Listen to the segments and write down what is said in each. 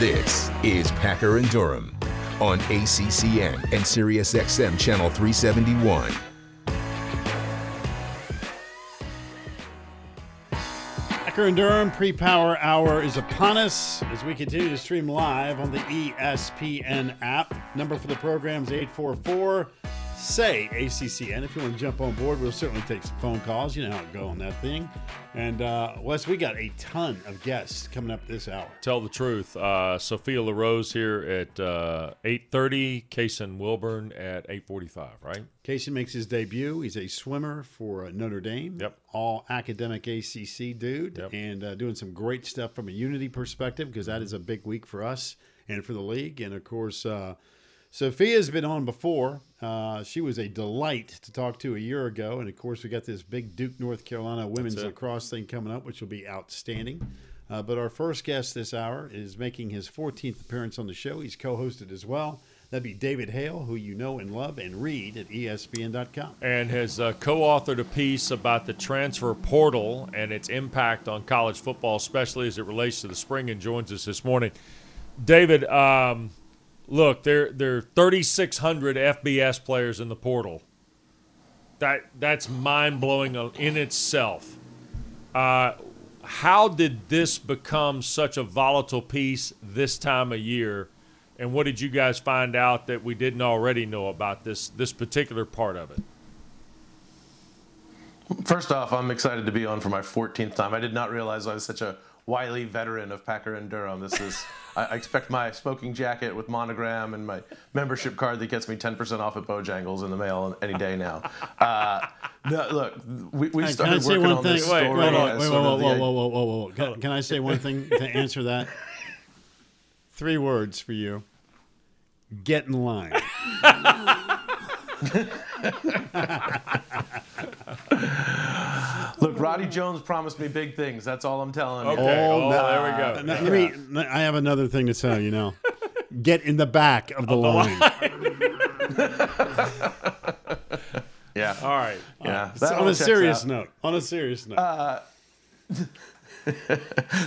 This is Packer and Durham on ACCN and SiriusXM Channel 371. Packer and Durham pre-power hour is upon us as we continue to stream live on the ESPN app. Number for the program is 844 say ACCN. If you want to jump on board, we'll certainly take some phone calls. You know how it go on that thing. And uh, Wes, we got a ton of guests coming up this hour. Tell the truth. Uh, Sophia LaRose here at uh, 8.30. Kason Wilburn at 8.45, right? Casey makes his debut. He's a swimmer for uh, Notre Dame. Yep. All academic ACC dude. Yep. And uh, doing some great stuff from a unity perspective because that is a big week for us and for the league. And of course, uh, Sophia's been on before. Uh, she was a delight to talk to a year ago. And of course, we got this big Duke, North Carolina women's lacrosse thing coming up, which will be outstanding. Uh, but our first guest this hour is making his 14th appearance on the show. He's co hosted as well. That'd be David Hale, who you know and love and read at ESPN.com. And has uh, co-authored a piece about the transfer portal and its impact on college football, especially as it relates to the spring, and joins us this morning. David, um, look, there there are 3,600 FBS players in the portal. That that's mind blowing in itself. Uh, how did this become such a volatile piece this time of year? And what did you guys find out that we didn't already know about this this particular part of it? First off, I'm excited to be on for my 14th time. I did not realize I was such a wily veteran of Packer and Durham. This is, I I expect my smoking jacket with monogram and my membership card that gets me 10% off at Bojangles in the mail any day now. Uh, no, look, we, we Hey, started can I say working one on thing? this story. wait, wait, as wait, sort whoa, of whoa, whoa, whoa, whoa, whoa, whoa. Can, can I say one thing to answer that? Three words for you. Get in line. Look, Roddy Jones promised me big things. That's all I'm telling you. Okay. Oh, no. there we go. Now, let me. I have another thing to tell you now. Get in the back of the line. Yeah. All right. Yeah. Uh, so on a serious out. note. On a serious note. Uh,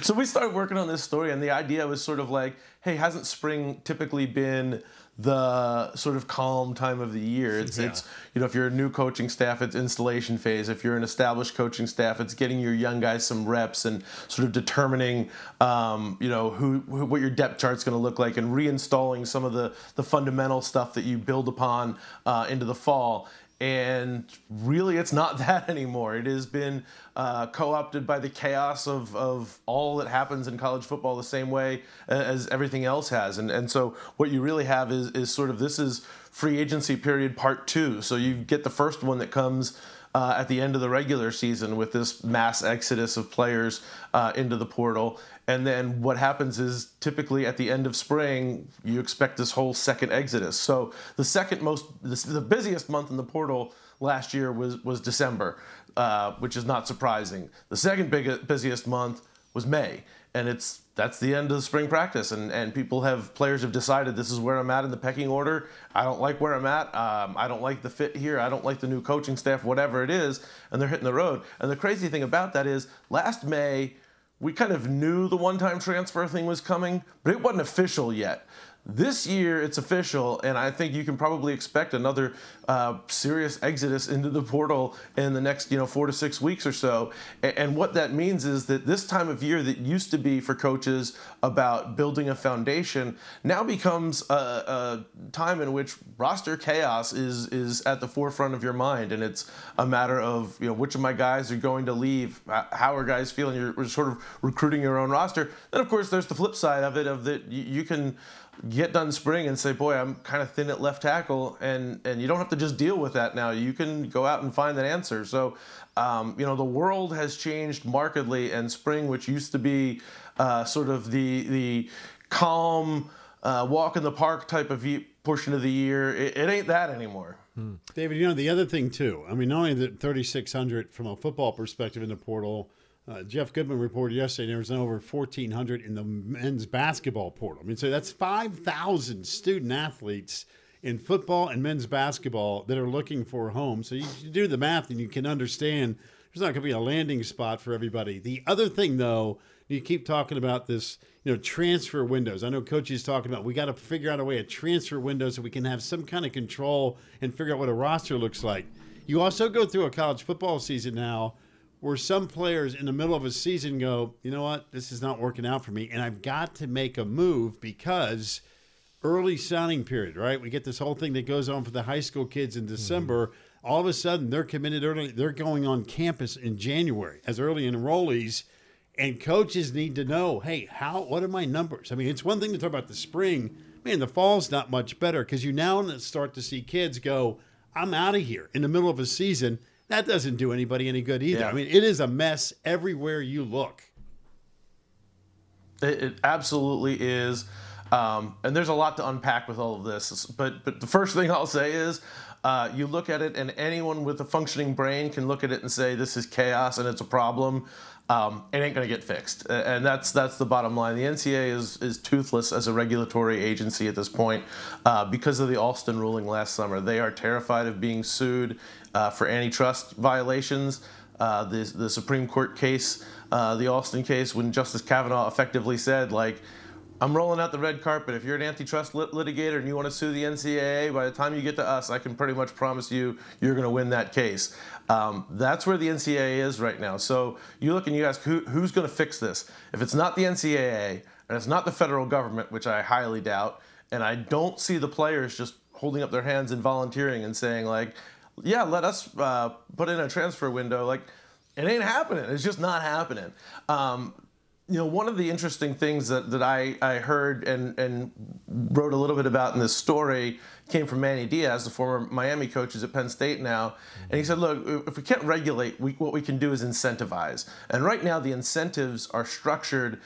so we started working on this story, and the idea was sort of like, hey, hasn't spring typically been the sort of calm time of the year? It's, it's you know, if you're a new coaching staff, it's installation phase. If you're an established coaching staff, it's getting your young guys some reps and sort of determining, um, you know, who, who what your depth chart's going to look like, and reinstalling some of the the fundamental stuff that you build upon uh, into the fall. And really, it's not that anymore. It has been uh, co opted by the chaos of, of all that happens in college football the same way uh, as everything else has. And, and so, what you really have is, is sort of this is free agency period part two. So, you get the first one that comes uh, at the end of the regular season with this mass exodus of players uh, into the portal. And then what happens is typically at the end of spring, you expect this whole second exodus. So the second most, the, busiest month in the portal last year was, was December, uh, which is not surprising. The second biggest busiest month was May. And it's that's the end of the spring practice, and, and people have players have decided this is where I'm at in the pecking order. I don't like where I'm at. Um, I don't like the fit here. I don't like the new coaching staff, whatever it is, and they're hitting the road. And the crazy thing about that is, last May, we kind of knew the one-time transfer thing was coming, but it wasn't official yet. This year, it's official, and I think you can probably expect another uh, serious exodus into the portal in the next, you know, four to six weeks or so. And what that means is that this time of year that used to be for coaches about building a foundation now becomes a, a time in which roster chaos is is at the forefront of your mind, and it's a matter of you know which of my guys are going to leave, how are guys feeling. You're, you're sort of recruiting your own roster. Then of course there's the flip side of it of that you, you can get done spring and say, boy, I'm kind of thin at left tackle, and and you don't have to just deal with that now. You can go out and find that answer. So, um, you know, the world has changed markedly, and spring, which used to be uh, sort of the the calm uh, walk in the park type of portion of the year, it, it ain't that anymore. David, you know the other thing too. I mean, not only the 3,600 from a football perspective in the portal. Uh, Jeff Goodman reported yesterday there was over 1,400 in the men's basketball portal. I mean, so that's 5,000 student athletes in football and men's basketball that are looking for a home. So you, you do the math and you can understand there's not going to be a landing spot for everybody. The other thing, though, You keep talking about this, you know, transfer windows. I know coaches talking about we got to figure out a way to transfer windows so we can have some kind of control and figure out what a roster looks like. You also go through a college football season now where some players in the middle of a season go, you know what, this is not working out for me, and I've got to make a move because early signing period, right? We get this whole thing that goes on for the high school kids in December. Mm-hmm. All of a sudden, they're committed early. They're going on campus in January as early enrollees, and coaches need to know, hey, how? What are my numbers? I mean, it's one thing to talk about the spring. Man, the fall's not much better because you now start to see kids go, I'm out of here in the middle of a season that doesn't do anybody any good either. Yeah. I mean, it is a mess everywhere you look. It, it absolutely is. Um, and there's a lot to unpack with all of this. But but the first thing I'll say is, uh, you look at it, and anyone with a functioning brain can look at it and say this is chaos and it's a problem um, it ain't going to get fixed. And that's that's the bottom line. The NCAA is, is toothless as a regulatory agency at this point uh, because of the Alston ruling last summer. They are terrified of being sued uh, for antitrust violations. Uh, the, the Supreme Court case, uh, the Alston case, when Justice Kavanaugh effectively said, like, I'm rolling out the red carpet. If you're an antitrust lit- litigator and you want to sue the NCAA, by the time you get to us, I can pretty much promise you you're going to win that case. Um, that's where the NCAA is right now. So you look and you ask, who, who's going to fix this? If it's not the NCAA and it's not the federal government, which I highly doubt, and I don't see the players just holding up their hands and volunteering and saying like, yeah, let us uh, put in a transfer window. Like, it ain't happening. It's just not happening. Um, you know, one of the interesting things that, that I, I heard and, and wrote a little bit about in this story came from Manny Diaz, the former Miami coach, is at Penn State now. And he said, look, if we can't regulate, we, what we can do is incentivize. And right now, the incentives are structured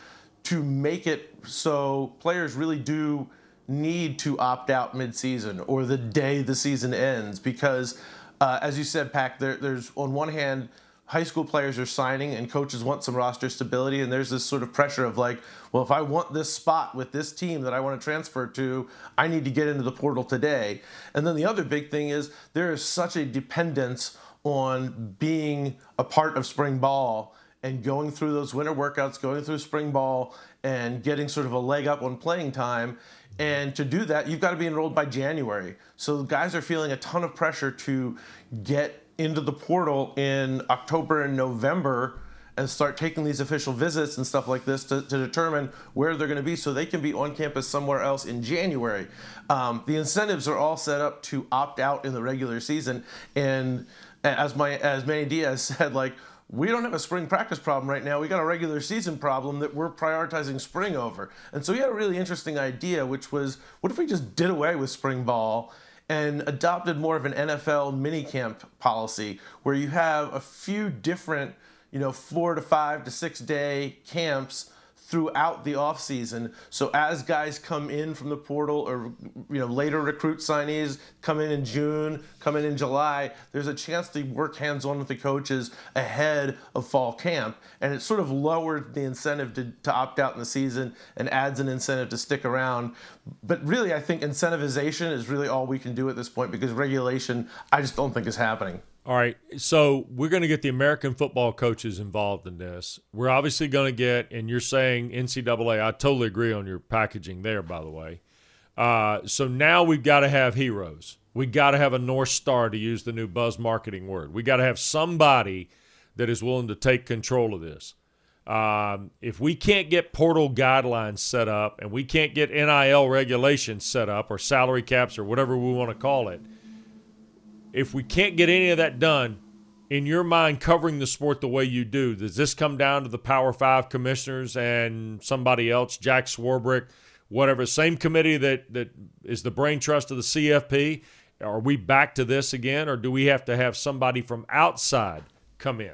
to make it so players really do need to opt out midseason or the day the season ends. Because, uh, as you said, Pack, there, there's on one hand, high school players are signing and coaches want some roster stability and there's this sort of pressure of like well if i want this spot with this team that i want to transfer to i need to get into the portal today. And then the other big thing is there is such a dependence on being a part of spring ball and going through those winter workouts going through spring ball and getting sort of a leg up on playing time and to do that you've got to be enrolled by january so guys are feeling a ton of pressure to get into the portal in October and November and start taking these official visits and stuff like this to, to determine where they're going to be so they can be on campus somewhere else in January. Um, the incentives are all set up to opt out in the regular season. And as my as Manny Diaz said, like, we don't have a spring practice problem right now. We got a regular season problem that we're prioritizing spring over. And so he had a really interesting idea, which was what if we just did away with spring ball and adopted more of an NFL minicamp policy where you have a few different, you know, four to five to six day camps throughout the offseason. So as guys come in from the portal or you know later recruit signees come in in June, come in in July, there's a chance to work hands-on with the coaches ahead of fall camp. And it sort of lowered the incentive to, to opt out in the season and adds an incentive to stick around. But really I think incentivization is really all we can do at this point because regulation I just don't think is happening. All right. So we're going to get the American football coaches involved in this. We're obviously going to get, and you're saying NCAA. I totally agree on your packaging there, by the way. Uh, so now we've got to have heroes. We got to have a North Star, to use the new buzz marketing word. We got to have somebody that is willing to take control of this. Um, if we can't get portal guidelines set up and we can't get NIL regulations set up or salary caps or whatever we want to call it – if we can't get any of that done, in your mind, covering the sport the way you do, does this come down to the Power Five commissioners and somebody else, Jack Swarbrick, whatever, same committee that, that is the brain trust of the CFP? Are we back to this again, or do we have to have somebody from outside come in?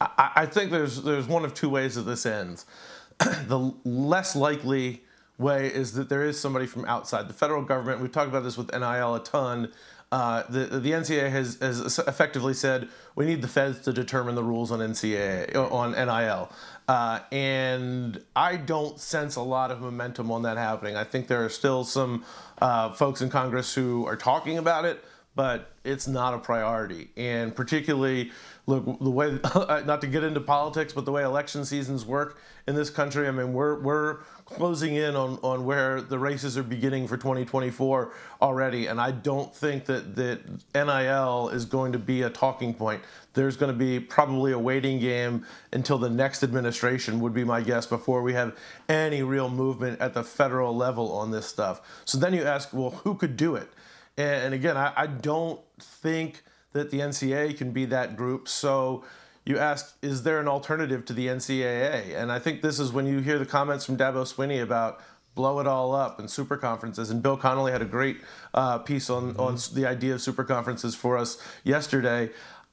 I, I think there's there's one of two ways that this ends. the less likely way is that there is somebody from outside the federal government. We've talked about this with NIL a ton. Uh, the the NCAA has, has effectively said we need the feds to determine the rules on NCAA on NIL, uh, and I don't sense a lot of momentum on that happening. I think there are still some uh, folks in Congress who are talking about it, but it's not a priority. And particularly, look, the way, not to get into politics, but the way election seasons work in this country, I mean, we're, we're closing in on, on where the races are beginning for 2024 already. And I don't think that, that NIL is going to be a talking point. There's going to be probably a waiting game until the next administration, would be my guess, before we have any real movement at the federal level on this stuff. So then you ask, well, who could do it? And again, I, I don't think that the NCA can be that group. So you ask, is there an alternative to the NCAA? And I think this is when you hear the comments from Dabo Swinney about blow it all up and super conferences. And Bill Connelly had a great uh, piece on, mm-hmm. on the idea of super conferences for us yesterday.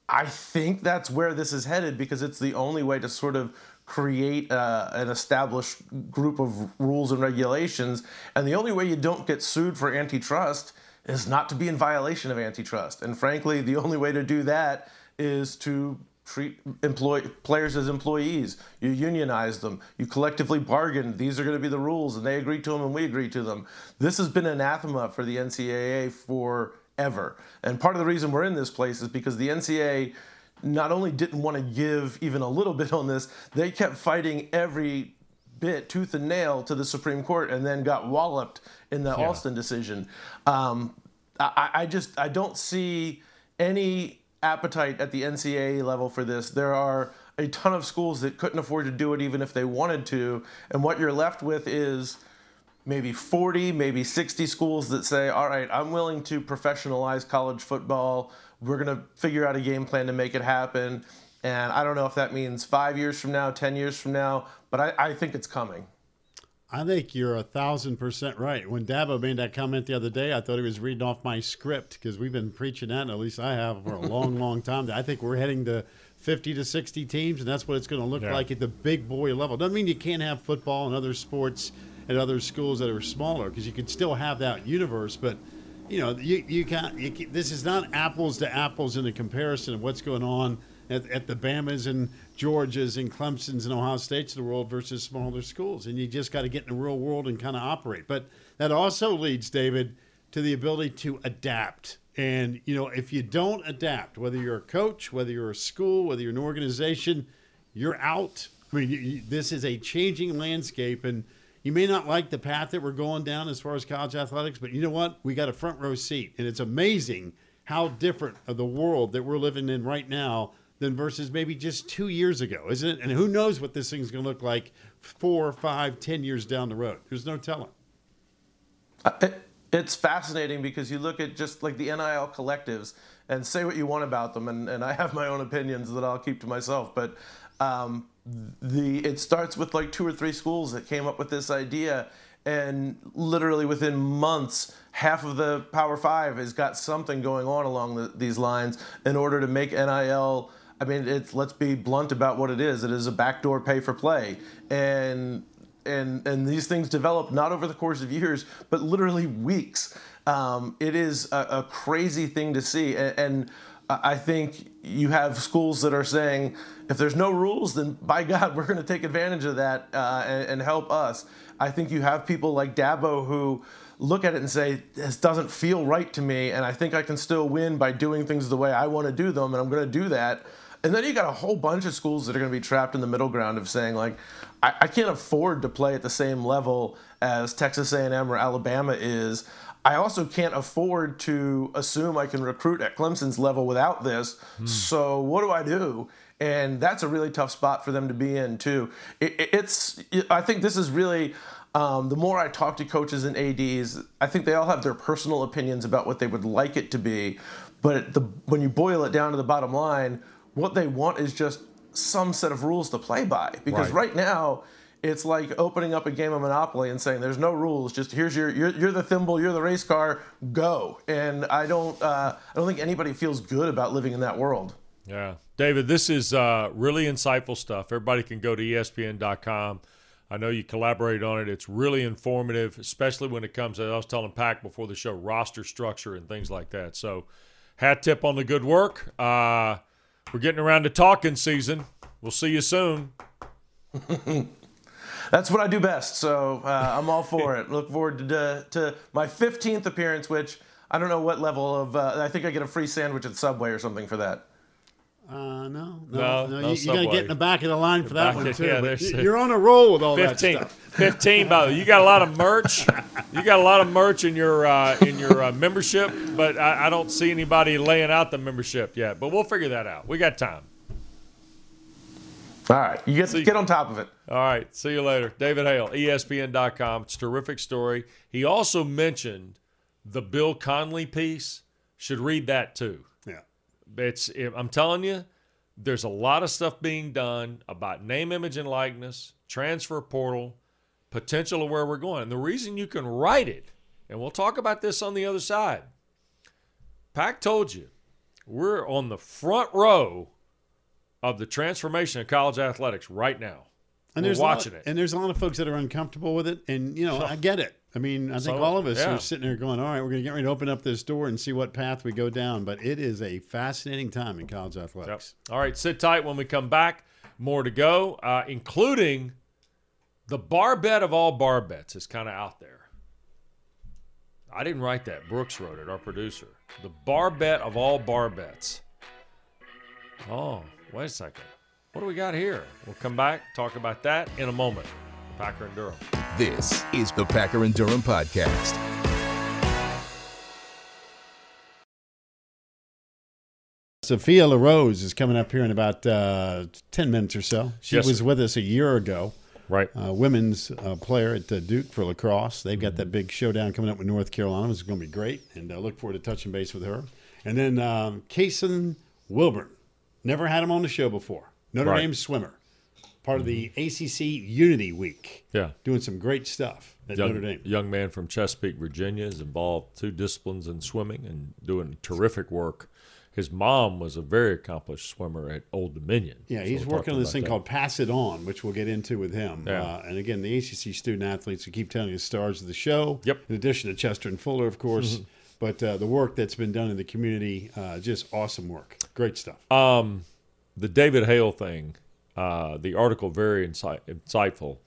I think that's where this is headed because it's the only way to sort of create uh, an established group of rules and regulations. And the only way you don't get sued for antitrust is not to be in violation of antitrust. And frankly, the only way to do that is to treat employ players as employees. You unionize them. You collectively bargain. These are going to be the rules, and they agree to them, and we agree to them. This has been anathema for the NCAA forever. And part of the reason we're in this place is because the NCAA not only didn't want to give even a little bit on this, they kept fighting every bit tooth and nail to the Supreme Court and then got walloped in the yeah. Alston decision. Um, I, I just I don't see any appetite at the NCAA level for this. There are a ton of schools that couldn't afford to do it even if they wanted to, and what you're left with is maybe 40, maybe 60 schools that say, all right, I'm willing to professionalize college football. We're going to figure out a game plan to make it happen. And I don't know if that means five years from now, 10 years from now, but I, I think it's coming. I think you're a thousand percent right. When Dabo made that comment the other day, I thought he was reading off my script because we've been preaching that, at least I have for a long, long time. I think we're heading to 50 to 60 teams, and that's what it's going to look yeah. like at the big boy level. Doesn't mean you can't have football and other sports at other schools that are smaller because you can still have that universe, but you know you you can't. You this is not apples to apples in the comparison of what's going on at, at the Bamas and Georgias and Clemson's and Ohio States of the world versus smaller schools. And you just got to get in the real world and kind of operate. But that also leads, David, to the ability to adapt. And, you know, if you don't adapt, whether you're a coach, whether you're a school, whether you're an organization, you're out. I mean, you, this is a changing landscape. And you may not like the path that we're going down as far as college athletics, but you know what? We got a front row seat. And it's amazing how different of the world that we're living in right now than versus maybe just two years ago, isn't it? And who knows what this thing's going to look like four, five, ten years down the road? There's no telling. Uh, it's fascinating because you look at just like the NIL collectives and say what you want about them, and, and I have my own opinions that I'll keep to myself, but um, the it starts with like two or three schools that came up with this idea and literally within months half of the power five has got something going on along the, these lines in order to make nil I mean, it's let's be blunt about what it is. It is a backdoor pay for play, and and and these things develop not over the course of years, but literally weeks. Um, it is a, a, crazy thing to see, and, and, I think you have schools that are saying, if there's no rules, then by God, we're going to take advantage of that uh, and, and help us. I think you have people like Dabo who look at it and say, this doesn't feel right to me, and I think I can still win by doing things the way I want to do them, and I'm going to do that. And then you got a whole bunch of schools that are going to be trapped in the middle ground of saying like, I, I can't afford to play at the same level as Texas A&M or Alabama is. I also can't afford to assume I can recruit at Clemson's level without this. Mm. So what do I do? And that's a really tough spot for them to be in too. It, it's I think this is really um, the more I talk to coaches and ads, I think they all have their personal opinions about what they would like it to be. But the, when you boil it down to the bottom line, what they want is just some set of rules to play by. Because right, right now, it's like opening up a game of Monopoly and saying there's no rules. Just here's your you're, you're the thimble, you're the race car, go. And I don't uh, I don't think anybody feels good about living in that world. Yeah, David, this is uh, really insightful stuff. Everybody can go to ESPN.com. I know you collaborate on it. It's really informative, especially when it comes to I was telling Pack before the show roster structure and things like that. So, hat tip on the good work. Uh, we're getting around to talking season. We'll see you soon. That's what I do best, so uh, I'm all for it. Look forward to, to my 15th appearance, which I don't know what level of. Uh, I think I get a free sandwich at Subway or something for that. Uh, no, No, no, no you, you got to get in the back of the line for that back one of- too. yeah, but there's- you're on a roll with all 15, that stuff. 15 by the way. You got a lot of merch. You got a lot of merch in your uh, in your uh, membership, but I, I don't see anybody laying out the membership yet. But we'll figure that out. We got time. All right, you get So get on top of it. All right. See you later. David Hale, ESPN.com. It's a terrific story. He also mentioned the Bill Connelly piece. Should read that too. It's I'm telling you, there's a lot of stuff being done about name, image, and likeness, transfer portal, potential of where we're going. And the reason you can write it, and we'll talk about this on the other side. Pack told you, we're on the front row of the transformation of college athletics right now. And we're there's watching lot, it. And there's a lot of folks that are uncomfortable with it, and you know I get it. I mean, I think So, all of us yeah. are sitting there going, "All right, we're going to get ready to open up this door and see what path we go down." But it is a fascinating time in college Yep. athletics. All right, sit tight when we come back. More to go, uh, including the bar bet of all bar bets is kind of out there. I didn't write that. Brooks wrote it, our producer. The bar bet of all bar bets. Oh, wait a second. What do we got here? We'll come back, talk about that in a moment. Packer and Durham. This is the Packer and Durham Podcast. Sophia LaRose is coming up here in about uh, ten minutes or so. She Yes, was sir. with us a year ago. Right. uh, women's uh, player at uh, Duke for lacrosse. They've Mm-hmm. got that big showdown coming up with North Carolina. It's going to be great, and uh, look forward to touching base with her. And then um, Kason Wilburn, never had him on the show before. Notre Right. Mm-hmm. Dame swimmer, part of the ACC Unity Week, Yeah. doing some great stuff at Young, Notre Dame. young man from Chesapeake, Virginia, is involved two disciplines in swimming and doing terrific work. His mom was a very accomplished swimmer at Old Dominion. Yeah, So he's working on this thing that. called Pass It On, which we'll get into with him. Yeah. Uh, and again, the ACC student athletes who keep telling you the stars of the show. Yep. In addition to Chester and Fuller, of course. But uh, the work that's been done in the community, uh, just awesome work. Great stuff. Um, the David Hale thing, uh, the article very insight, insightful.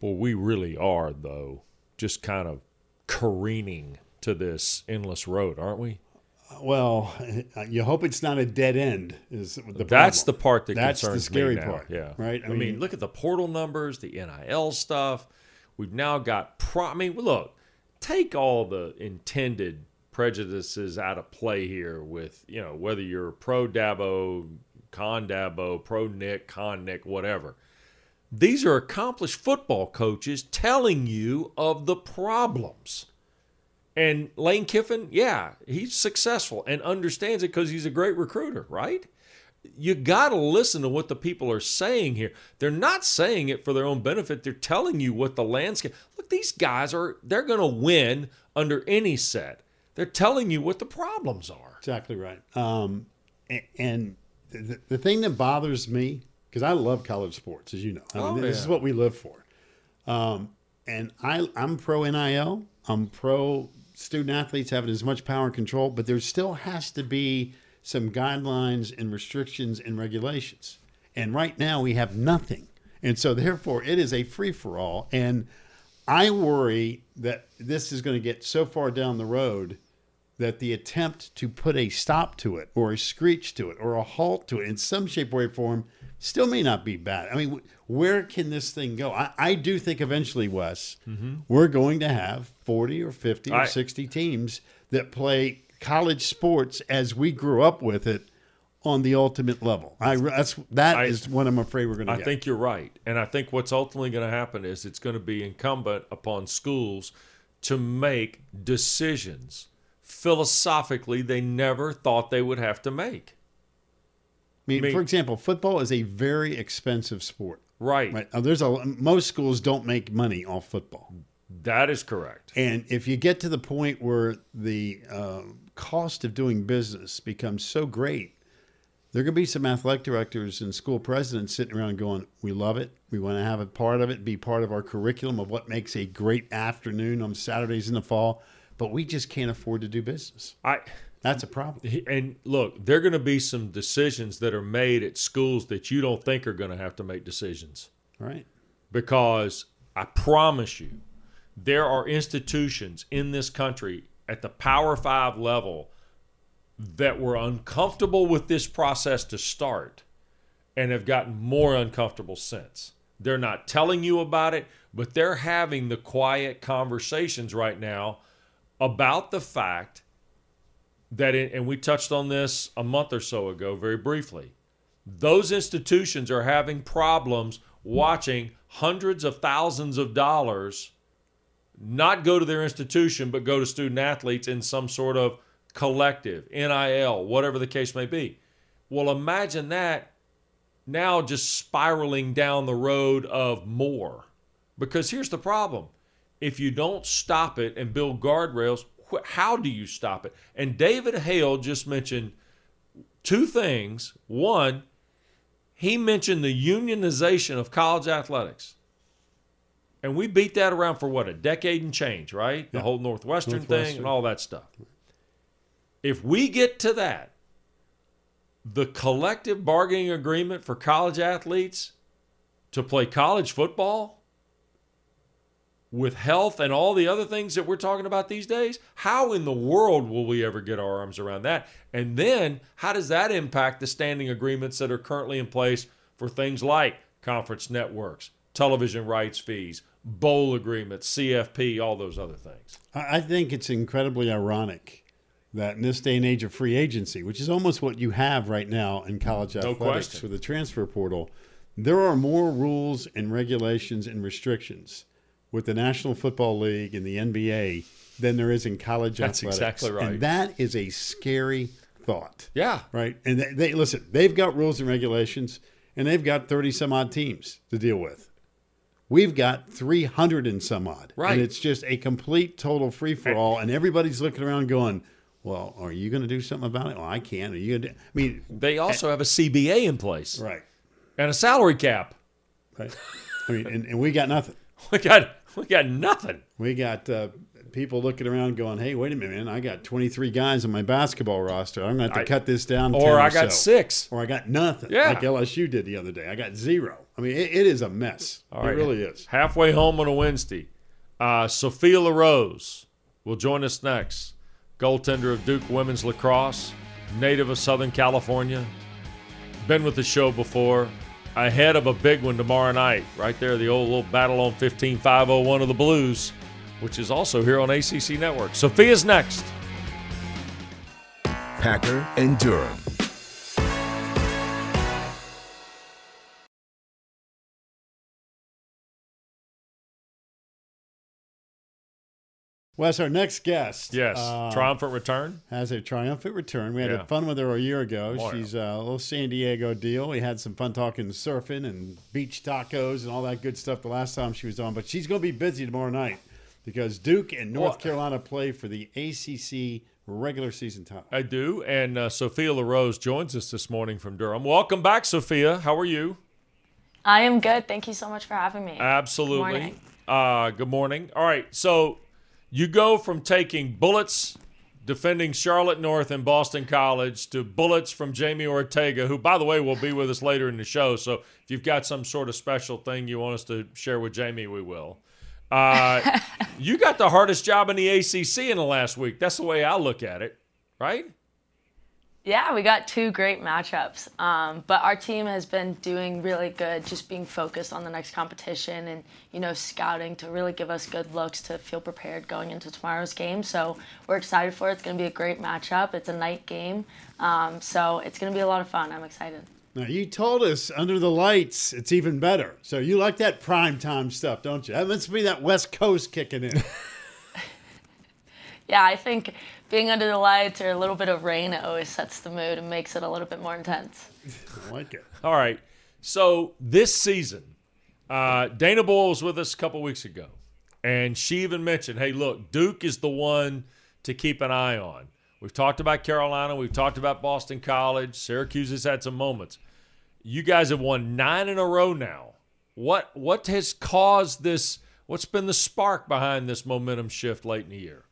Well, we really are though, just kind of careening to this endless road, aren't we? Well, you hope it's not a dead end. Is the That's the part that That's the scary part, Yeah, right? I, I mean, mean- look at the portal numbers, the NIL stuff. We've now got. Pro- I mean, look, take all the intended prejudices out of play here. With you know whether you're pro Dabo, con Dabo, pro Nick, con Nick, whatever. These are accomplished football coaches telling you of the problems. And Lane Kiffin, yeah, he's successful and understands it because he's a great recruiter, right? You got to listen to what the people are saying here. They're not saying it for their own benefit. They're telling you what the landscape. Look, these guys are they're going to win under any set. They're telling you what the problems are. Exactly right. Um, and the, the thing that bothers me, because I love college sports, as you know, I mean, Oh, this yeah. is what we live for. Um, and I, I'm pro NIL. I'm pro student athletes having as much power and control, but there still has to be some guidelines and restrictions and regulations. And right now we have nothing. And so therefore it is a free for all. And I worry that this is going to get so far down the road that the attempt to put a stop to it or a screech to it or a halt to it in some shape, way, or form still may not be bad. I mean, where can this thing go? I, I do think eventually, Wes, mm-hmm. we're going to have 40 or 50 or I- 60 teams that play college sports as we grew up with it on the ultimate level. I, that's, that I- is what I'm afraid we're going to I get. think you're right. And I think what's ultimately going to happen is it's going to be incumbent upon schools to make decisions philosophically they never thought they would have to make. I mean, I mean- for example, football is a very expensive sport. Right. Right. Now, there's a most schools don't make money off football. That is correct. And if you get to the point where the uh, cost of doing business becomes so great, there are going to be some athletic directors and school presidents sitting around going, "We love it. We want to have a part of it, be part of our curriculum of what makes a great afternoon on Saturdays in the fall, but we just can't afford to do business." I That's a problem. and look, there are going to be some decisions that are made at schools that you don't think are going to have to make decisions. Right. because I promise you, there are institutions in this country at the Power Five level that were uncomfortable with this process to start and have gotten more uncomfortable since. They're not telling you about it, but they're having the quiet conversations right now about the fact that, it, and we touched on this a month or so ago very briefly, those institutions are having problems watching hundreds of thousands of dollars not go to their institution, but go to student athletes in some sort of collective, NIL, whatever the case may be. Well, imagine that now just spiraling down the road of more. Because here's the problem if you don't stop it and build guardrails, how do you stop it? And David Hale just mentioned two things. One, he mentioned the unionization of college athletics. And we beat that around for what, a decade and change, right? The whole Northwestern, Northwestern. thing and all that stuff. If we get to that, the collective bargaining agreement for college athletes to play college football with health and all the other things that we're talking about these days, how in the world will we ever get our arms around that? And then how does that impact the standing agreements that are currently in place for things like conference networks, television rights fees, bowl agreements, CFP, all those other things? I think it's incredibly ironic that in this day and age of free agency, which is almost what you have right now in college athletics question. with the transfer portal, there are more rules and regulations and restrictions with the National Football League and the NBA than there is in college That's athletics. exactly right. And that is a scary thought. Yeah. Right. And they, they listen, they've got rules and regulations and they've got 30 some odd teams to deal with. We've got 300 and some odd. Right. And it's just a complete total free for all. And everybody's looking around going, well, are you going to do something about it? Well, I can't. Are you going to? I mean, They also have a CBA in place right. and a salary cap. Right. I mean, and, and we got nothing. We got we got nothing. We got uh, people looking around going, hey, wait a minute, man. I got 23 guys on my basketball roster. I'm going to have to I- cut this down. to Or 10 I got so. six. Or I got nothing. Yeah. Like LSU did the other day. I got zero. I mean, it, it is a mess. All it right. really is. Halfway home on a Wednesday. Uh, Sophia LaRose will join us next. Goaltender of Duke women's lacrosse, native of Southern California. Been with the show before. Ahead of a big one tomorrow night, right there, the old little battle on 15501 of the Blues, which is also here on ACC Network. Sophia's next. Packer and Durham. Wes, our next guest. Yes. uh, Triumphant return. has a triumphant return. We had Yeah. fun with her a year ago. Oh. She's uh, a little San Diego deal. We had some fun talking surfing and beach tacos and all that good stuff the last time she was on. But she's going to be busy tomorrow night because Duke and North Well- Carolina play for the ACC regular season title. I do. And uh, Sophia LaRose joins us this morning from Durham. Welcome back, Sophia. How are you? I am good. Thank you so much for having me. Absolutely. morning. Uh, good morning. All right. So you go from taking bullets defending Charlotte North and Boston College to bullets from Jamie Ortega, who, by the way, will be with us later in the show. So if you've got some sort of special thing you want us to share with Jamie, we will. Uh, you got the hardest job in the ACC in the last week. That's the way I look at it, right? Yeah, we got two great matchups. Um, but our team has been doing really good, just being focused on the next competition and, you know, scouting to really give us good looks to feel prepared going into tomorrow's game. So we're excited for it. It's going to be a great matchup. It's a night game. Um, so it's going to be a lot of fun. I'm excited. Now, you told us under the lights it's even better. So you like that prime time stuff, don't you? That must be that West Coast kicking in. Yeah, I think being under the lights or a little bit of rain, it always sets the mood and makes it a little bit more intense. I like it. All right. So this season, uh, Dana Boyle was with us a couple weeks ago, and she even mentioned, "Hey, look, Duke is the one to keep an eye on." We've talked about Carolina. We've talked about Boston College. Syracuse has had some moments. You guys have won nine in a row now. What what has caused this? What's been the spark behind this momentum shift late in the year?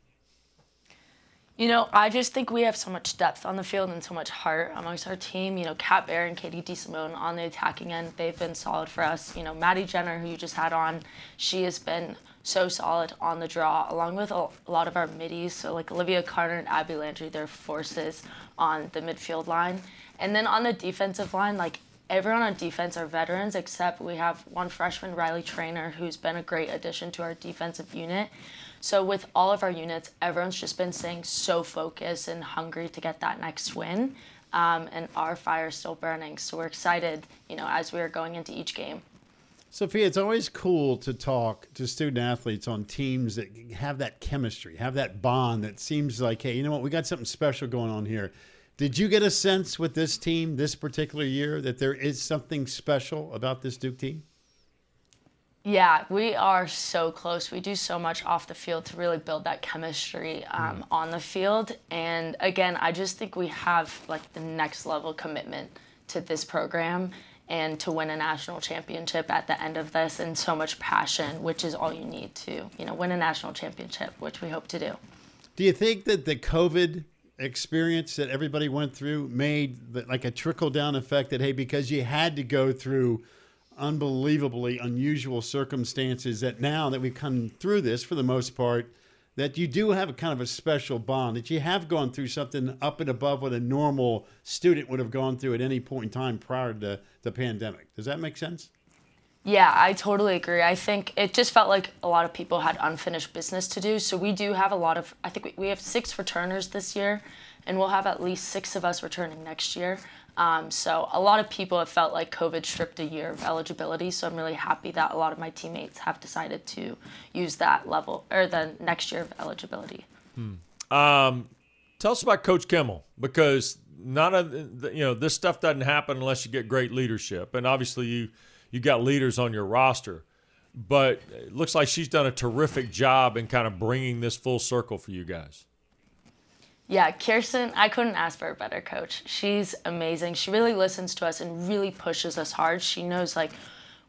You know, I just think we have so much depth on the field and so much heart amongst our team. You know, Kat Bear and Katie DeSimone on the attacking end, they've been solid for us. You know, Maddie Jenner, who you just had on, she has been so solid on the draw, along with a, lot of our middies. So, like Olivia Carter and Abby Landry, they're forces on the midfield line. And then on the defensive line, like everyone on defense are veterans, except we have one freshman, Riley Trainer, who's been a great addition to our defensive unit. So with all of our units, everyone's just been staying so focused and hungry to get that next win. Um, and our fire is still burning. So we're excited, you know, as we are going into each game. Sophia, it's always cool to talk to student athletes on teams that have that chemistry, have that bond that seems like, hey, you know what, we got something special going on here. Did you get a sense with this team this particular year that there is something special about this Duke team? Yeah, we are so close. We do so much off the field to really build that chemistry um, mm. on the field. And again, I just think we have like the next level commitment to this program and to win a national championship at the end of this and so much passion, which is all you need to, you know, win a national championship, which we hope to do. Do you think that the COVID experience that everybody went through made the, like a trickle down effect that hey because you had to go through unbelievably unusual circumstances that now that we've come through this for the most part that you do have a kind of a special bond that you have gone through something up and above what a normal student would have gone through at any point in time prior to the pandemic does that make sense yeah, I totally agree. I think it just felt like a lot of people had unfinished business to do. So we do have a lot of, I think we, have six returners this year, and we'll have at least six of us returning next year. Um, so a lot of people have felt like COVID stripped a year of eligibility. So I'm really happy that a lot of my teammates have decided to use that level or the next year of eligibility. Hmm. Um, tell us about Coach Kimel because none of you know this stuff doesn't happen unless you get great leadership, and obviously you you got leaders on your roster. But it looks like she's done a terrific job in kind of bringing this full circle for you guys. Yeah, Kerstin, I couldn't ask for a better coach. She's amazing. She really listens to us and really pushes us hard. She knows like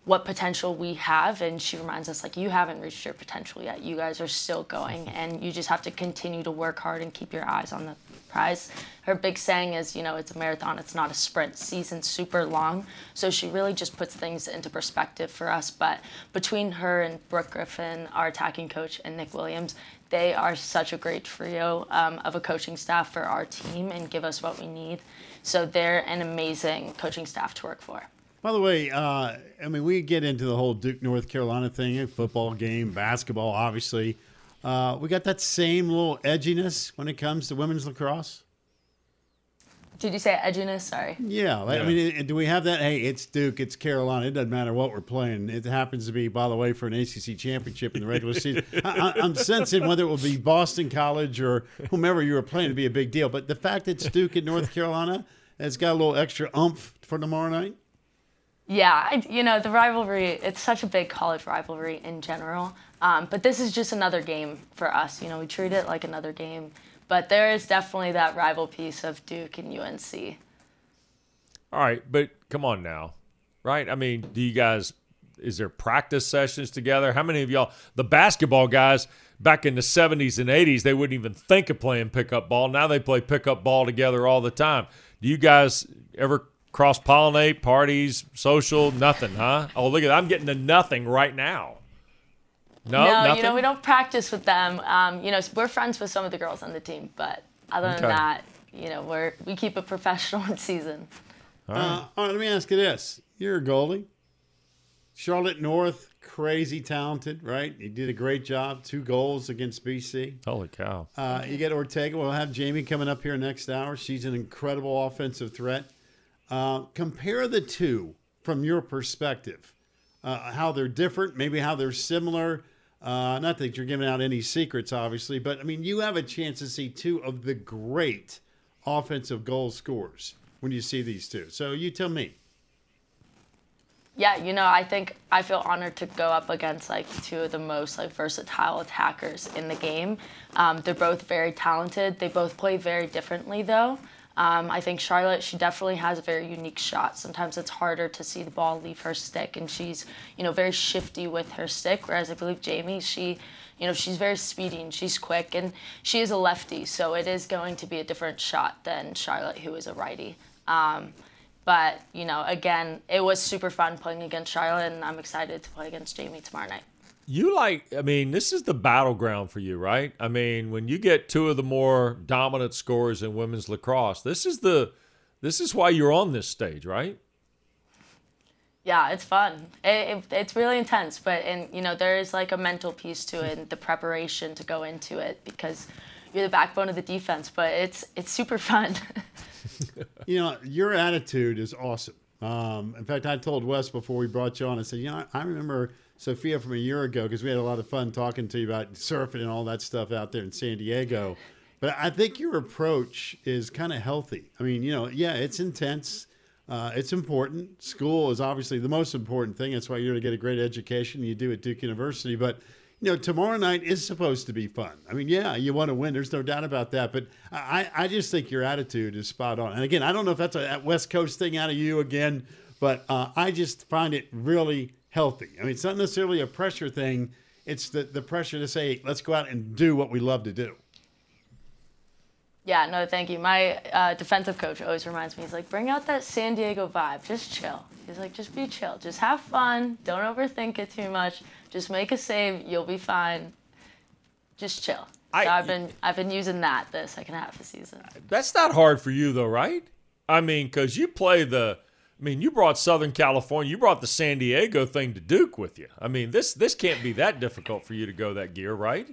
what potential we have and she reminds us like you haven't reached your potential yet. You guys are still going and you just have to continue to work hard and keep your eyes on the prize. Her big saying is, you know, it's a marathon, it's not a sprint. Season's super long, so she really just puts things into perspective for us. But between her and Brooke Griffin, our attacking coach, and Nick Williams, they are such a great trio um, of a coaching staff for our team and give us what we need. So they're an amazing coaching staff to work for. By the way, uh, I mean, we get into the whole Duke North Carolina thing, football game, basketball, obviously. Uh, we got that same little edginess when it comes to women's lacrosse. Did you say edginess? Sorry. Yeah, yeah. I mean, do we have that? Hey, it's Duke, it's Carolina. It doesn't matter what we're playing. It happens to be, by the way, for an ACC championship in the regular season. I, am sensing whether it will be Boston College or whomever you were playing to be a big deal. But the fact that it's Duke in North Carolina has got a little extra umph for tomorrow night. Yeah, I, you know, the rivalry, it's such a big college rivalry in general. Um, but this is just another game for us. You know, we treat it like another game. But there is definitely that rival piece of Duke and UNC. All right, but come on now, right? I mean, do you guys, is there practice sessions together? How many of y'all, the basketball guys, back in the 70s and 80s, they wouldn't even think of playing pickup ball. Now they play pickup ball together all the time. Do you guys ever cross pollinate, parties, social, nothing, huh? Oh, look at that. I'm getting to nothing right now. No, no nothing? you know, we don't practice with them. Um, you know, we're friends with some of the girls on the team, but other okay. than that, you know, we're we keep it professional in season. All right. Uh, all right, let me ask you this: You're a goalie, Charlotte North, crazy talented, right? You did a great job, two goals against BC. Holy cow! Uh, you get Ortega. We'll have Jamie coming up here next hour. She's an incredible offensive threat. Uh, compare the two from your perspective. Uh, how they're different, maybe how they're similar, uh, not that you're giving out any secrets, obviously, but I mean, you have a chance to see two of the great offensive goal scorers when you see these two. So you tell me. Yeah, you know, I think I feel honored to go up against like two of the most like versatile attackers in the game. Um, they're both very talented. They both play very differently, though. Um, I think Charlotte, she definitely has a very unique shot. Sometimes it's harder to see the ball leave her stick, and she's, you know, very shifty with her stick. Whereas I believe Jamie, she, you know, she's very speedy and she's quick, and she is a lefty, so it is going to be a different shot than Charlotte, who is a righty. Um, but you know, again, it was super fun playing against Charlotte, and I'm excited to play against Jamie tomorrow night. You like, I mean, this is the battleground for you, right? I mean, when you get two of the more dominant scorers in women's lacrosse, this is the, this is why you're on this stage, right? Yeah, it's fun. It, it, it's really intense, but and you know there is like a mental piece to it, and the preparation to go into it because you're the backbone of the defense. But it's it's super fun. you know, your attitude is awesome. Um, in fact, I told Wes before we brought you on. I said, you know, I remember Sophia from a year ago because we had a lot of fun talking to you about surfing and all that stuff out there in San Diego. But I think your approach is kind of healthy. I mean, you know, yeah, it's intense. Uh, it's important. School is obviously the most important thing. That's why you're going to get a great education. You do at Duke University. But, you know, tomorrow night is supposed to be fun. I mean, yeah, you want to win. There's no doubt about that. But I, I just think your attitude is spot on. And again, I don't know if that's a West Coast thing out of you again, but uh, I just find it really healthy. I mean, it's not necessarily a pressure thing. It's the, the pressure to say, let's go out and do what we love to do. Yeah, no, thank you. My uh, defensive coach always reminds me, he's like, bring out that San Diego vibe. Just chill. He's like, just be chill. Just have fun. Don't overthink it too much. Just make a save. You'll be fine. Just chill. I, so I've been I've been using that the second half of the season. That's not hard for you though, right? I mean, because you play the I mean, you brought Southern California, you brought the San Diego thing to Duke with you. I mean, this this can't be that difficult for you to go that gear, right?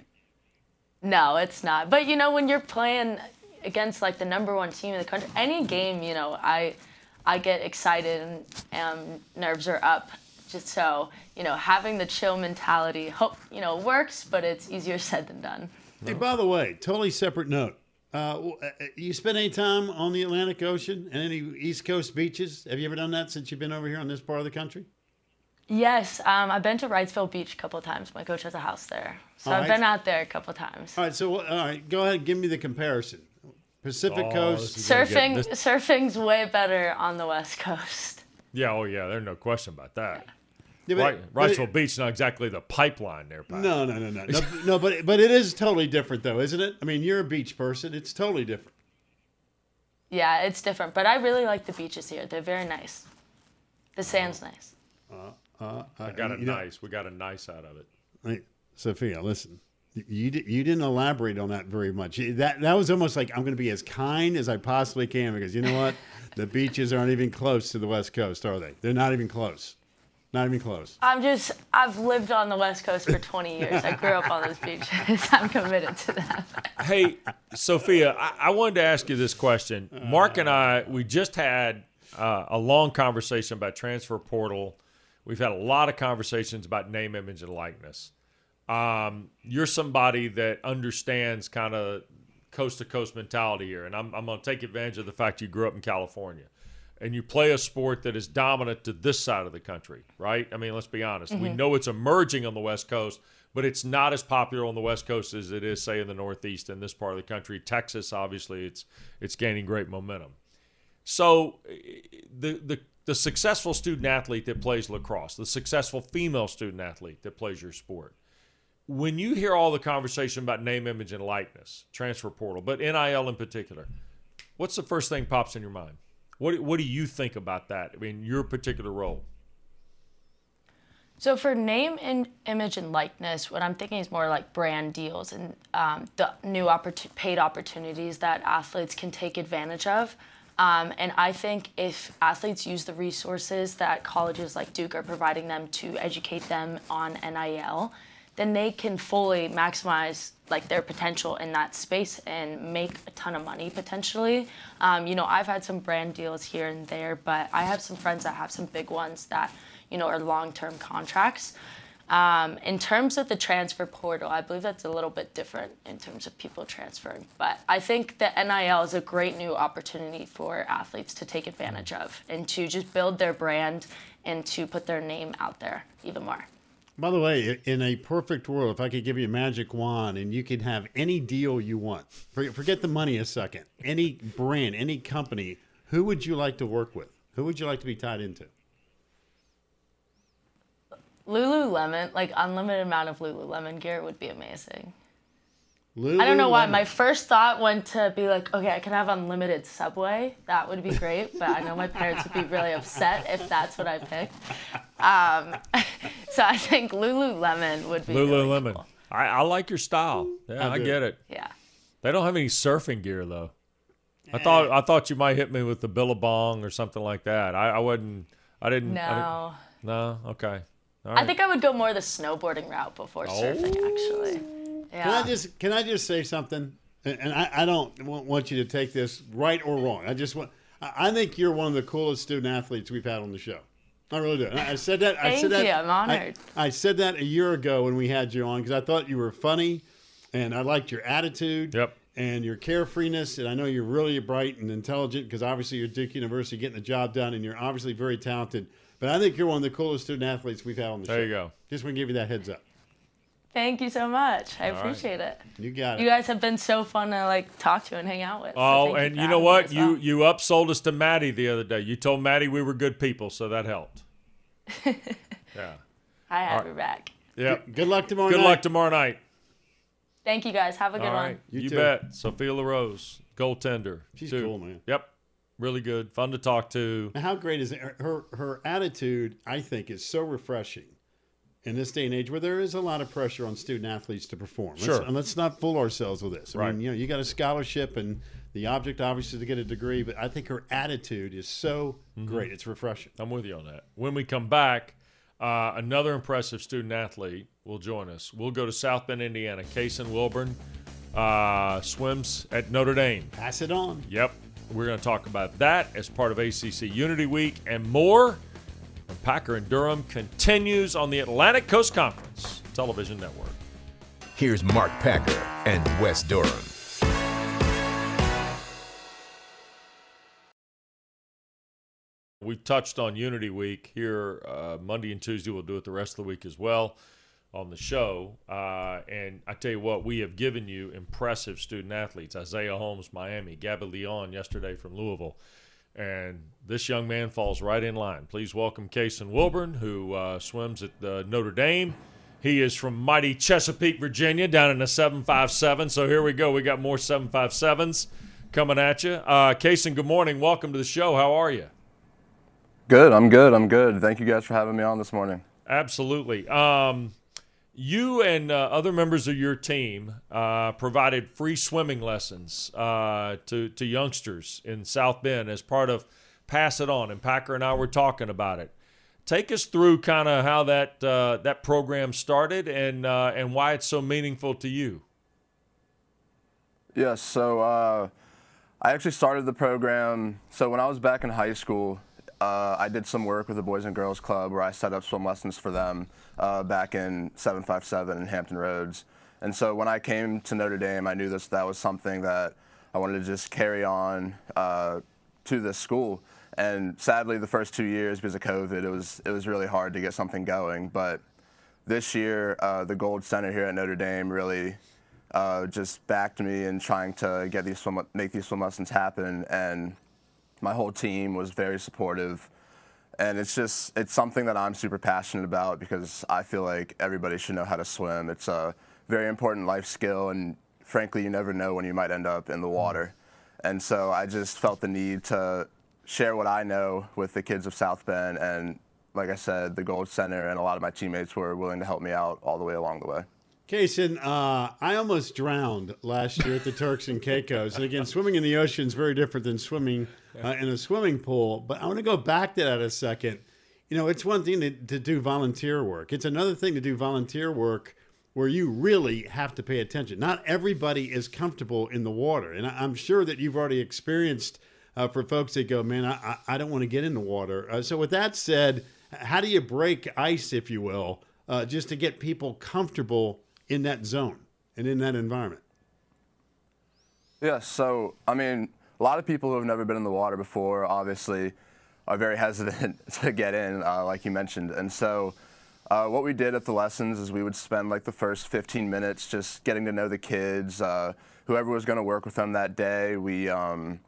No, it's not. But you know, when you're playing against like the number one team in the country, any game, you know, I I get excited and um, nerves are up. Just so you know, having the chill mentality, hope you know, works, but it's easier said than done. Hey, by the way, totally separate note. Uh, uh, uh, you spend any time on the Atlantic Ocean and any East Coast beaches? Have you ever done that since you've been over here on this part of the country? Yes, um, I've been to Wrightsville Beach a couple of times. My coach has a house there, so all I've right. been out there a couple of times. All right, so all right, go ahead, and give me the comparison. Pacific oh, Coast surfing. Surfing's way better on the West Coast. Yeah, oh yeah, there's no question about that. Yeah, but, right, Wrightsville Beach not exactly the pipeline there. Pat. No, no, no, no, no, no. But but it is totally different, though, isn't it? I mean, you're a beach person. It's totally different. Yeah, it's different, but I really like the beaches here. They're very nice. The sand's nice. Uh, uh, I got a nice. Know, we got a nice out of it. Hey, Sophia, listen. You you didn't elaborate on that very much. That that was almost like I'm going to be as kind as I possibly can because you know what, the beaches aren't even close to the West Coast, are they? They're not even close. Not even close. I'm just, I've lived on the West Coast for 20 years. I grew up on those beaches. I'm committed to that. Hey, Sophia, I, I wanted to ask you this question. Mark and I, we just had uh, a long conversation about transfer portal. We've had a lot of conversations about name, image, and likeness. Um, you're somebody that understands kind of coast to coast mentality here, and I'm, I'm going to take advantage of the fact you grew up in California and you play a sport that is dominant to this side of the country, right? I mean, let's be honest. Mm-hmm. We know it's emerging on the West Coast, but it's not as popular on the West Coast as it is, say, in the Northeast in this part of the country. Texas, obviously, it's it's gaining great momentum. So, the the the successful student athlete that plays lacrosse, the successful female student athlete that plays your sport. When you hear all the conversation about name, image, and likeness, transfer portal, but NIL in particular, what's the first thing pops in your mind? What what do you think about that? I mean, your particular role. So for name and image and likeness, what I'm thinking is more like brand deals and um, the new oppor- paid opportunities that athletes can take advantage of. Um, and I think if athletes use the resources that colleges like Duke are providing them to educate them on NIL, then they can fully maximize like their potential in that space and make a ton of money potentially. Um, you know, I've had some brand deals here and there, but I have some friends that have some big ones that you know are long-term contracts. Um, in terms of the transfer portal, I believe that's a little bit different in terms of people transferring. But I think that NIL is a great new opportunity for athletes to take advantage of and to just build their brand and to put their name out there even more. By the way, in a perfect world, if I could give you a magic wand and you could have any deal you want, forget the money a second, any brand, any company, who would you like to work with? Who would you like to be tied into? Lululemon, like unlimited amount of Lululemon gear would be amazing. Lululemon. I don't know why. My first thought went to be like, okay, I can have unlimited Subway. That would be great. But I know my parents would be really upset if that's what I picked. Um, so I think Lululemon would be Lululemon. Really cool. I, I like your style. Yeah, I, I get it. Yeah. They don't have any surfing gear though. I thought I thought you might hit me with the Billabong or something like that. I, I wouldn't. I didn't. I No. didn't- no. Okay. All I think I would go more the snowboarding route before surfing, actually. Yeah. Can I just can I just say something? And and I, I don't want you to take this right or wrong. I just want. I I think you're one of the coolest student athletes we've had on the show. I really do. And I I said that. I Thank said that. you. I'm honored. I, said that a year ago when we had you on because I thought you were funny, and I liked your attitude. Yep. And your carefreeness, and I know you're really bright and intelligent because obviously you're Duke University getting the job done, and you're obviously very talented. But I think you're one of the coolest student athletes we've had on the show. There you go. Just want to give you that heads up. Thank you so much. I right. appreciate it. You got it. You guys have been so fun to like talk to and hang out with. Oh, thank and for you know what? as You well. you upsold us to Maddie the other day. You told Maddie we were good people, so that helped. yeah. I have Alright. your back. Yep. Good luck tomorrow Good night. luck tomorrow night. Thank you guys. Have a good All one. right. You You, too. bet. Sophia LaRose, goaltender. She's too. cool, man. Yep. Really good. Fun to talk to. How great is it? Her, her her attitude, I think, is so refreshing in this day and age where there is a lot of pressure on student athletes to perform. Let's, Sure. and let's not fool ourselves with this. I Right. mean, you know, you got a scholarship and the object obviously is to get a degree, but I think her attitude is so Mm-hmm. great. It's refreshing. I'm with you on that. When we come back, uh, another impressive student athlete will join us. We'll go to South Bend, Indiana. Kason Wilburn uh, swims at Notre Dame. Pass it on. Yep. We're going to talk about that as part of ACC Unity Week and more. Packer and Durham continues on the Atlantic Coast Conference Television Network. Here's Mark Packer and Wes Durham. We've touched on Unity Week here uh, Monday and Tuesday. We'll do it the rest of the week as well on the show. Uh, and I tell you what, we have given you impressive student athletes. Isaiah Holmes, Miami, Gabby Leon yesterday from Louisville. And this young man falls right in line. Please welcome Kason Wilburn, who uh, swims at uh, Notre Dame. He is from mighty Chesapeake, Virginia, down in the 757. So here we go. We got more 757s coming at you. Uh, Kason, good morning. Welcome to the show. How are you? Good. I'm good. I'm good. Thank you guys for having me on this morning. Absolutely. Um, you and uh, other members of your team uh, provided free swimming lessons uh, to to youngsters in South Bend as part of Pass It On, and Packer and I were talking about it. Take us through kind of how that uh, that program started and uh, and why it's so meaningful to you. Yes. So uh, I actually started the program. So when I was back in high school, I did some work with the Boys and Girls Club where I set up swim lessons for them uh, back in 757 in Hampton Roads. And so when I came to Notre Dame, I knew this that was something that I wanted to just carry on uh, to this school. And sadly, the first two years because of COVID, it was it was really hard to get something going. But this year, uh, the Gold Center here at Notre Dame really uh, just backed me in trying to get these swim, make these swim lessons happen, and my whole team was very supportive. And it's just it's something that I'm super passionate about because I feel like everybody should know how to swim. It's a very important life skill, and frankly, you never know when you might end up in the mm-hmm. water. And so I just felt the need to share what I know with the kids of South Bend, and like I said, the Gold Center and a lot of my teammates were willing to help me out all the way along the way. Kason, uh, I almost drowned last year at the Turks and Caicos. And again, swimming in the ocean is very different than swimming uh, in a swimming pool. But I want to go back to that a second. You know, it's one thing to, to do volunteer work, it's another thing to do volunteer work where you really have to pay attention. Not everybody is comfortable in the water. And I, I'm sure that you've already experienced uh, for folks that go, man, I, I I don't want to get in the water. Uh, so, with that said, how do you break ice, if you will, uh, just to get people comfortable in that zone and in that environment? Yeah, so I mean, a lot of people who have never been in the water before obviously are very hesitant to get in, uh, like you mentioned. And so Uh, what we did at the lessons is we would spend like the first 15 minutes just getting to know the kids, uh, whoever was going to work with them that day. We um,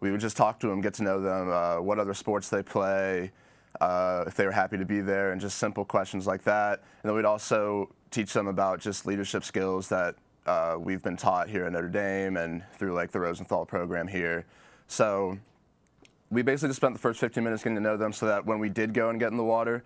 we would just talk to them, get to know them, uh, what other sports they play, uh, if they were happy to be there, and just simple questions like that. And then we'd also teach them about just leadership skills that uh, we've been taught here at Notre Dame and through like the Rosenthal program here. So we basically just spent the first 15 minutes getting to know them so that when we did go and get in the water,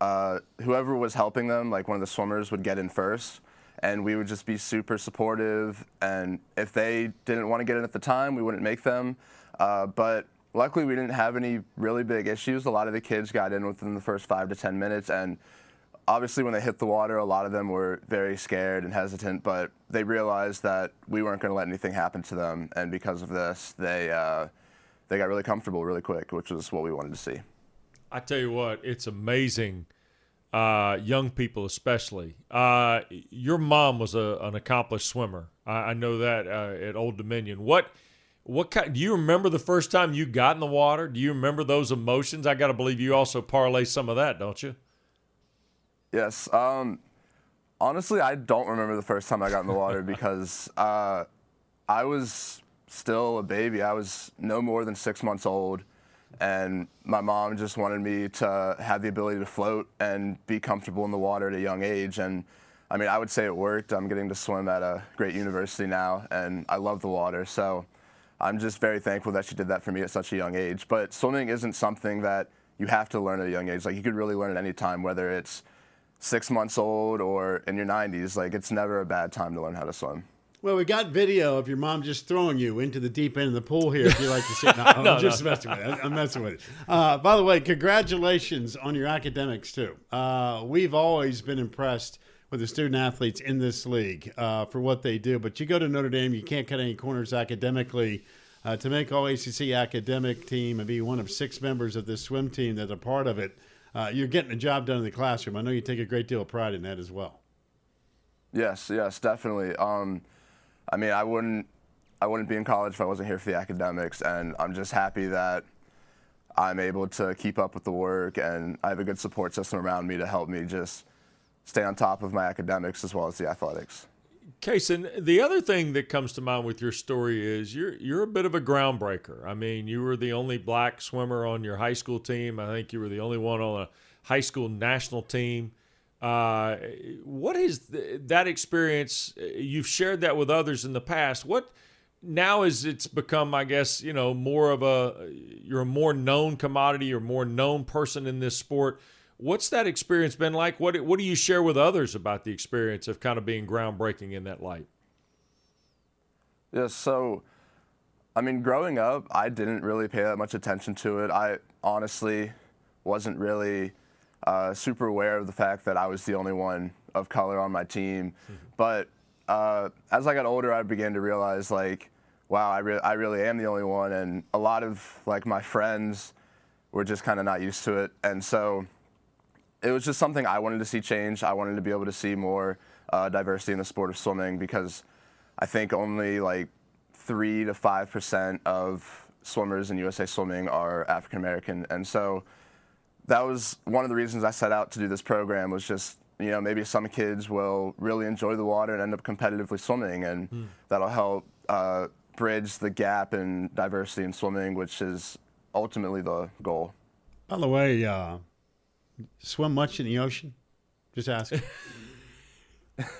uh, whoever was helping them, like one of the swimmers, would get in first. And we would just be super supportive. And if they didn't want to get in at the time, we wouldn't make them. Uh, but luckily, we didn't have any really big issues. A lot of the kids got in within the first five to 10 minutes. And obviously, when they hit the water, a lot of them were very scared and hesitant. But they realized that we weren't going to let anything happen to them. And because of this, they, uh, they got really comfortable really quick, which was what we wanted to see. I tell you what, it's amazing. Uh, young people, especially. Uh, your mom was a, an accomplished swimmer. I, I know that uh, at Old Dominion. What, what kind? Do you remember the first time you got in the water? Do you remember those emotions? I got to believe you also parlay some of that, don't you? Yes. Um, honestly, I don't remember the first time I got in the water because uh, I was still a baby. I was no more than six months old and my mom just wanted me to have the ability to float and be comfortable in the water at a young age and I mean I would say it worked I'm getting to swim at a great university now and I love the water so I'm just very thankful that she did that for me at such a young age but swimming isn't something that you have to learn at a young age like you could really learn at any time whether it's six months old or in your 90s like it's never a bad time to learn how to swim well, we got video of your mom just throwing you into the deep end of the pool here. If you like to see, no, I'm no, just no. messing with it. I'm messing with it. Uh, by the way, congratulations on your academics too. Uh, we've always been impressed with the student athletes in this league uh, for what they do. But you go to Notre Dame, you can't cut any corners academically. Uh, to make all ACC academic team and be one of six members of this swim team that are part of it, uh, you're getting a job done in the classroom. I know you take a great deal of pride in that as well. Yes, yes, definitely. Um, I mean, I wouldn't I wouldn't be in college if I wasn't here for the academics, and I'm just happy that I'm able to keep up with the work, and I have a good support system around me to help me just stay on top of my academics as well as the athletics. Kason, the other thing that comes to mind with your story is you're you're a bit of a groundbreaker. I mean, you were the only black swimmer on your high school team. I think you were the only one on a high school national team. Uh, what is th- that experience? You've shared that with others in the past. What now is it's become, I guess, you know, more of a you're a more known commodity or more known person in this sport. What's that experience been like? What what do you share with others about the experience of kind of being groundbreaking in that light? Yeah, so I mean, growing up, I didn't really pay that much attention to it. I honestly wasn't really uh, super aware of the fact that I was the only one of color on my team. Mm-hmm. But uh, as I got older, I began to realize like, wow, I, re- I really am the only one, and a lot of like my friends were just kind of not used to it, and so it was just something I wanted to see change. I wanted to be able to see more uh, diversity in the sport of swimming because I think only like three to five percent of swimmers in USA Swimming are African American, and so that was one of the reasons I set out to do this program was just you know maybe some kids will really enjoy the water and end up competitively swimming and mm. that'll help uh, bridge the gap in diversity in swimming which is ultimately the goal by the way uh, swim much in the ocean just ask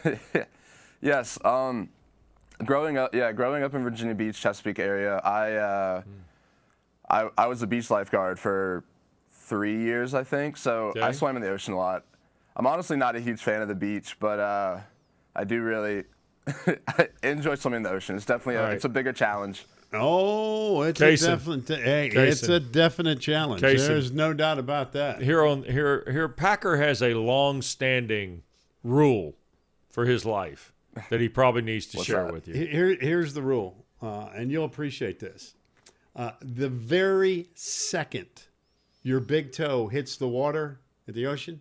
yes um, growing up yeah growing up in virginia beach chesapeake area i uh, mm. I, I was a beach lifeguard for three years, I think. So okay. I swam in the ocean a lot. I'm honestly not a huge fan of the beach, but uh, I do really enjoy swimming in the ocean. It's definitely a, right. it's a bigger challenge. Oh, it's a definite. Hey, it's a definite challenge. There's no doubt about that. Here on here, here, Packer has a long-standing rule for his life that he probably needs to share that? with you. Here, here's the rule, uh, and you'll appreciate this. Uh, the very second your big toe hits the water at the ocean,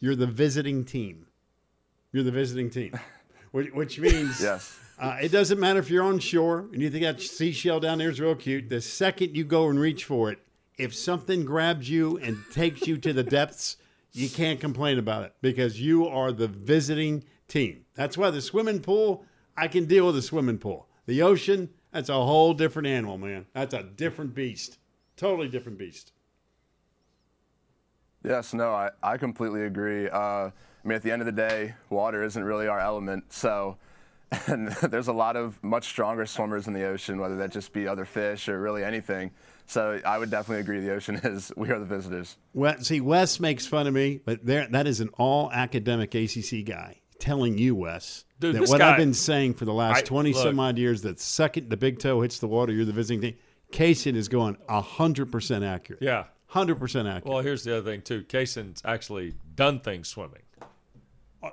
you're the visiting team. You're the visiting team, which, which means yes. Uh, it doesn't matter if you're on shore and you think that seashell down there is real cute. The second you go and reach for it, if something grabs you and takes you to the depths, you can't complain about it because you are the visiting team. That's why the swimming pool, I can deal with the swimming pool. The ocean, that's a whole different animal, man. That's a different beast. Totally different beast. Yes, no, I, I completely agree. Uh, I mean, at the end of the day, water isn't really our element. So, and there's a lot of much stronger swimmers in the ocean, whether that just be other fish or really anything. So, I would definitely agree the ocean is, we are the visitors. Well, see, Wes makes fun of me, but there, that is an all academic ACC guy telling you, Wes, Dude, that what guy- I've been saying for the last I- 20 look. some odd years that second the big toe hits the water, you're the visiting team. Kaysen is going 100% accurate. Yeah. 100% accurate. Well, here's the other thing too. Kaysen's actually done things swimming,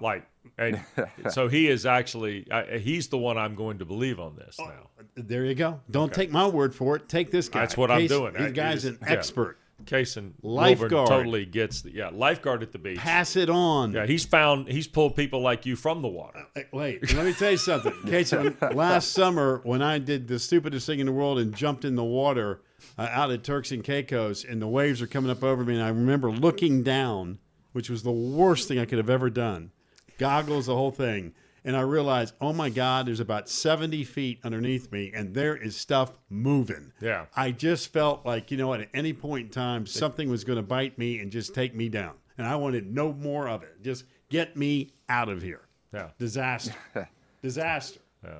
like, and so he is actually uh, he's the one I'm going to believe on this Oh, now. there you go. Don't take my word for it. Take this guy. That's what I'm doing. This guy's an yeah. expert. Kaysen Lifeguard. Wilburn totally gets the yeah lifeguard at the beach. Pass it on. Yeah, he's found he's pulled people like you from the water. Hey, Wait, let me tell you something. Casey, last summer when I did the stupidest thing in the world and jumped in the water uh, out at Turks and Caicos, and the waves are coming up over me, and I remember looking down, which was the worst thing I could have ever done. Goggles, the whole thing. And I realized, oh my God, there's about 70 feet underneath me, and there is stuff moving. Yeah. I just felt like, you know at any point in time, something was going to bite me and just take me down. And I wanted no more of it. Just get me out of here. Yeah. Disaster. Disaster. Yeah.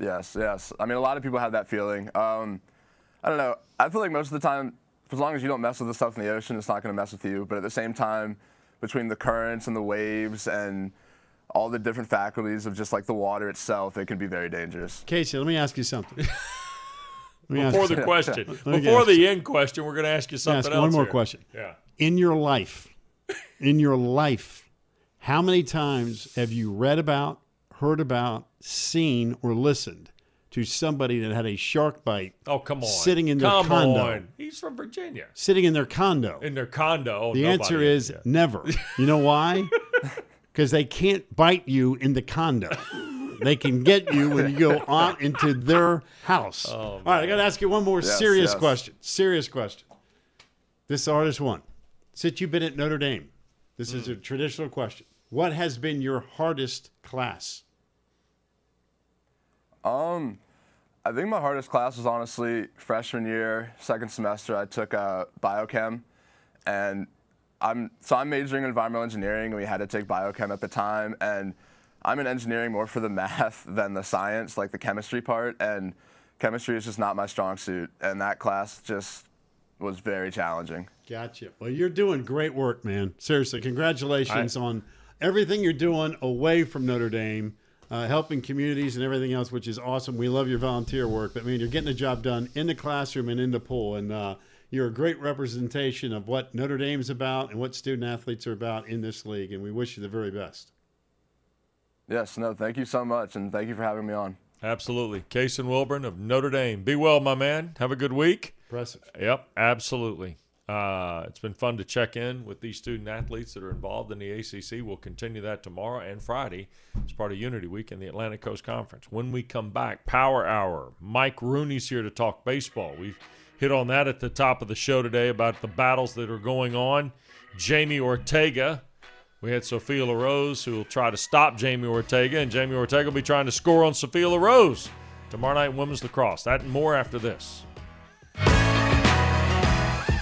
Yes, yes. I mean, a lot of people have that feeling. Um, I don't know. I feel like most of the time, as long as you don't mess with the stuff in the ocean, it's not going to mess with you. But at the same time, between the currents and the waves and all the different faculties of just like the water itself, it can be very dangerous. Casey, let me ask you something. Let me Before you the question, me before the end question, we're going to ask you ask something else. one more here. question. Yeah. In your life, in your life, how many times have you read about, heard about, seen, or listened to somebody that had a shark bite Oh come on. Sitting in their come condo. on. He's from Virginia. sitting in their condo? In their condo. Oh, the answer is yeah. never. You know why? Because they can't bite you in the condo. They can get you when you go on into their house. All right, I got to ask you one more Yes, serious yes. question. Serious question. This artist won. Since you've been at Notre Dame, this is a traditional question. What has been your hardest class? Um, I think my hardest class was honestly freshman year, second semester. I took uh, biochem, and I'm so I'm majoring in environmental engineering. and We had to take biochem at the time, and I'm in engineering more for the math than the science, like the chemistry part. And chemistry is just not my strong suit, and that class just was very challenging. Gotcha. Well, you're doing great work, man. Seriously, congratulations on everything you're doing away from Notre Dame, uh, helping communities and everything else, which is awesome. We love your volunteer work, but man, you're getting the job done in the classroom and in the pool, and uh, you're a great representation of what Notre Dame's about and what student athletes are about in this league. And we wish you the very best. Yes, no, thank you so much, and thank you for having me on. Absolutely. Kaysen Wilburn of Notre Dame. Be well, my man. Have a good week. Impressive. Yep, absolutely. Uh, it's been fun to check in with these student athletes that are involved in the ACC. We'll continue that tomorrow and Friday as part of Unity Week in the Atlantic Coast Conference. When we come back, Power Hour. Mike Rooney's here to talk baseball. We've hit on that at the top of the show today about the battles that are going on. Jamie Ortega. We had Sophia LaRose who will try to stop Jamie Ortega, and Jamie Ortega will be trying to score on Sophia LaRose tomorrow night in women's lacrosse. That and more after this.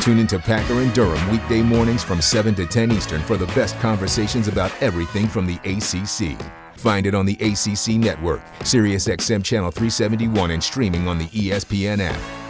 Tune into Packer and Durham weekday mornings from 7 to 10 Eastern for the best conversations about everything from the ACC. Find it on the ACC network, SiriusXM Channel 371, and streaming on the ESPN app.